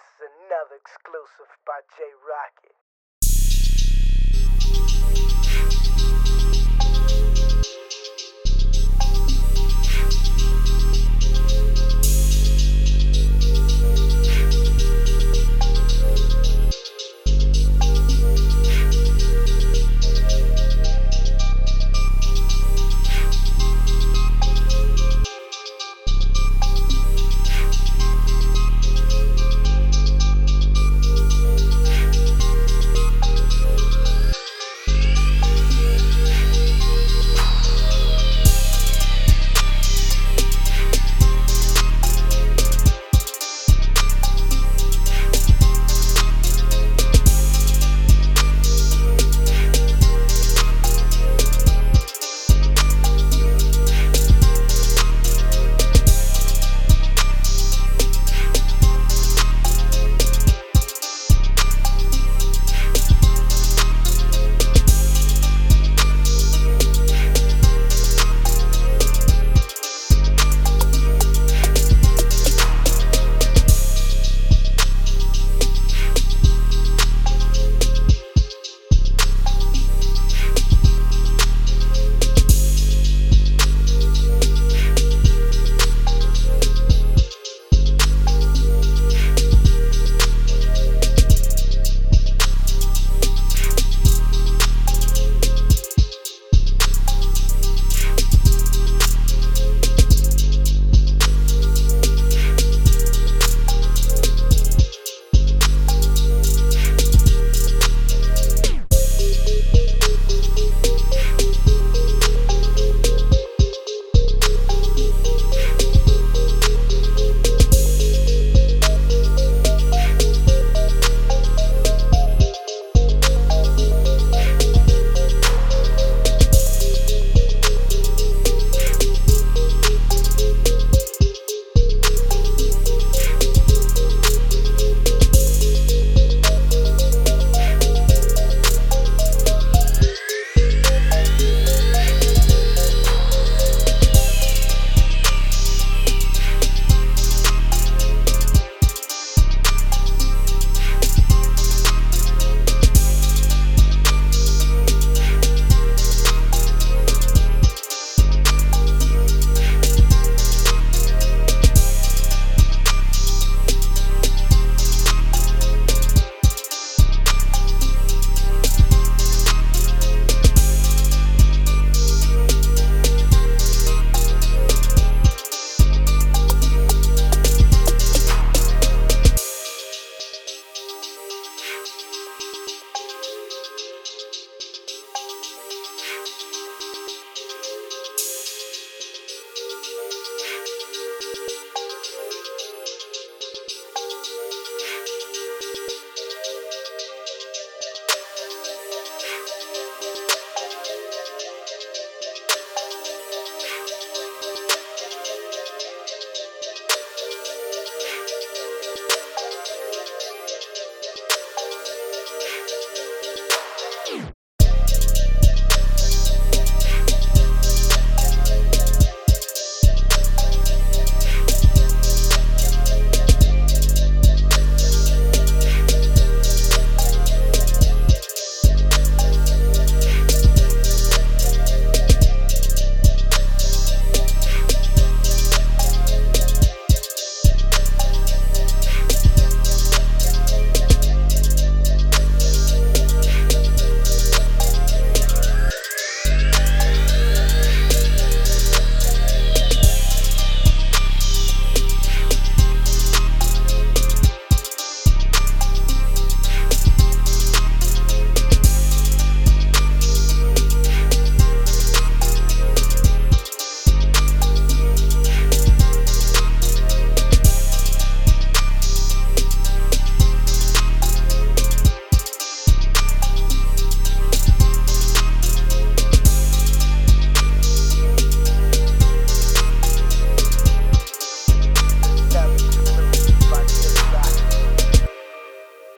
This is another exclusive by J Rocket.